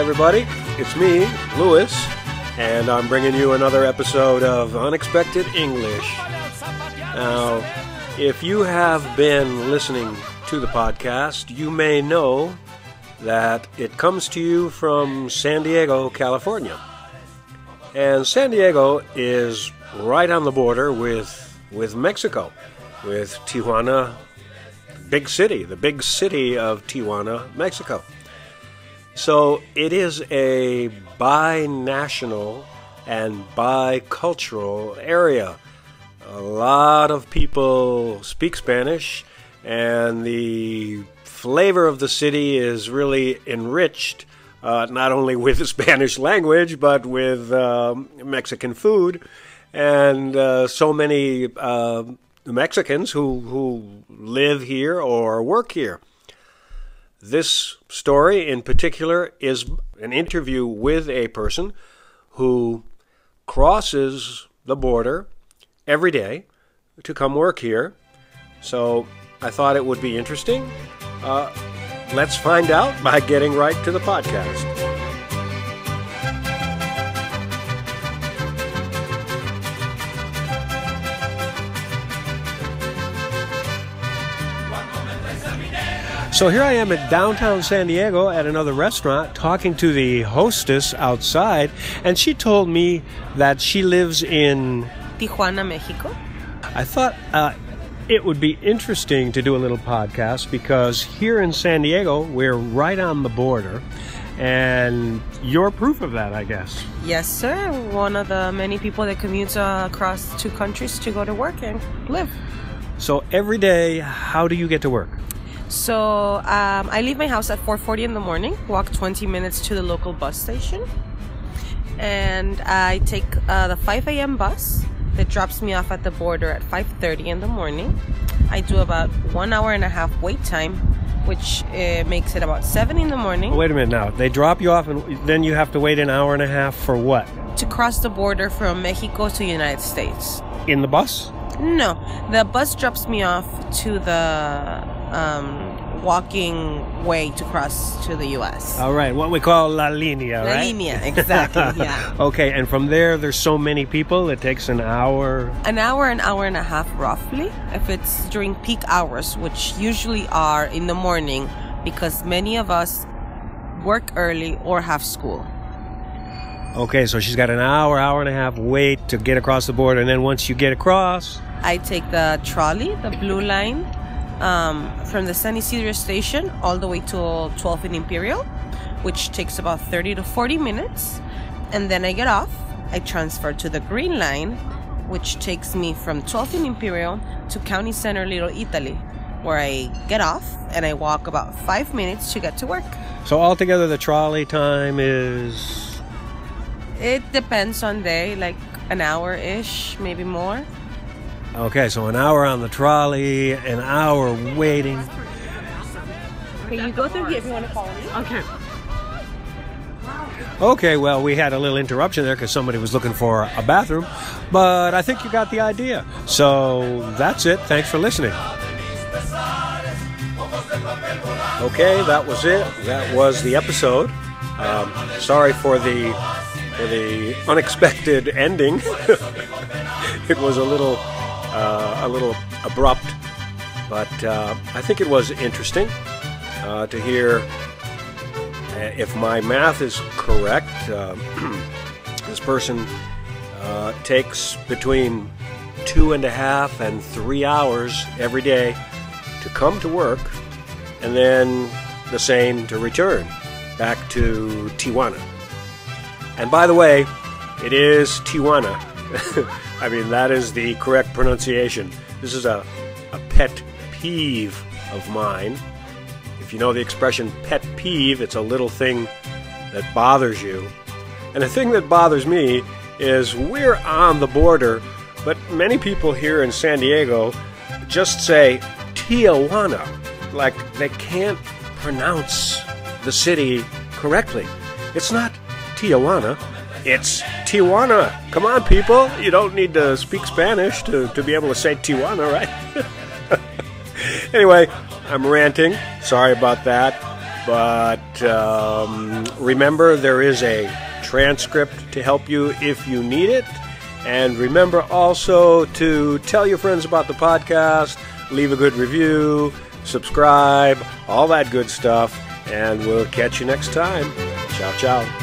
Everybody. It's me, Lewis, and I'm bringing you another episode of Unexpected English. Now, if you have been listening to the podcast, you may know that it comes to you from San Diego, California. And San Diego is right on the border with, with Mexico, with Tijuana, big city, the big city of Tijuana, Mexico. So it is a bi-national and bicultural area. A lot of people speak Spanish, and the flavor of the city is really enriched uh, not only with the Spanish language, but with um, Mexican food. And uh, so many uh, Mexicans who, who live here or work here. This story in particular is an interview with a person who crosses the border every day to come work here. So I thought it would be interesting. Uh, let's find out by getting right to the podcast. So here I am at downtown San Diego at another restaurant talking to the hostess outside, and she told me that she lives in Tijuana, Mexico. I thought uh, it would be interesting to do a little podcast because here in San Diego, we're right on the border, and you're proof of that, I guess. Yes, sir. One of the many people that commutes uh, across two countries to go to work and live. So every day, how do you get to work? So um, I leave my house at 4:40 in the morning, walk 20 minutes to the local bus station, and I take uh, the 5 a.m. bus that drops me off at the border at 5:30 in the morning. I do about one hour and a half wait time, which uh, makes it about seven in the morning. Wait a minute now. They drop you off, and then you have to wait an hour and a half for what? To cross the border from Mexico to the United States. In the bus? No, the bus drops me off to the um, walking way to cross to the U.S. All right, what we call La Linea, La right? Linea, exactly, yeah. okay, and from there, there's so many people, it takes an hour. An hour, an hour and a half, roughly, if it's during peak hours, which usually are in the morning, because many of us work early or have school. Okay, so she's got an hour, hour and a half wait to get across the border, and then once you get across, I take the trolley, the blue line, um, from the San Ysidro station all the way to 12th and Imperial, which takes about 30 to 40 minutes. And then I get off. I transfer to the green line, which takes me from 12th and Imperial to County Center Little Italy, where I get off and I walk about five minutes to get to work. so altogether the trolley time is. It depends on day, like an hour ish, maybe more. Okay, so an hour on the trolley, an hour waiting. Okay, you go through here if you want to follow me. Okay. Okay, well, we had a little interruption there because somebody was looking for a bathroom, but I think you got the idea. So that's it. Thanks for listening. Okay, that was it. That was the episode. Um, sorry for the for the unexpected ending. it was a little uh, a little abrupt, but uh, I think it was interesting uh, to hear uh, if my math is correct, uh, this person uh, takes between two and a half and three hours every day to come to work, and then the same to return back to Tijuana. And by the way, it is Tijuana. I mean, that is the correct pronunciation. This is a, a pet peeve of mine. If you know the expression pet peeve, it's a little thing that bothers you. And the thing that bothers me is we're on the border, but many people here in San Diego just say Tijuana, like they can't pronounce the city correctly. It's not Tijuana, it's Tijuana. Come on, people. You don't need to speak Spanish to, to be able to say Tijuana, right? anyway, I'm ranting. Sorry about that. But um, remember, there is a transcript to help you if you need it. And remember also to tell your friends about the podcast, leave a good review, subscribe, all that good stuff. And we'll catch you next time. Ciao, ciao.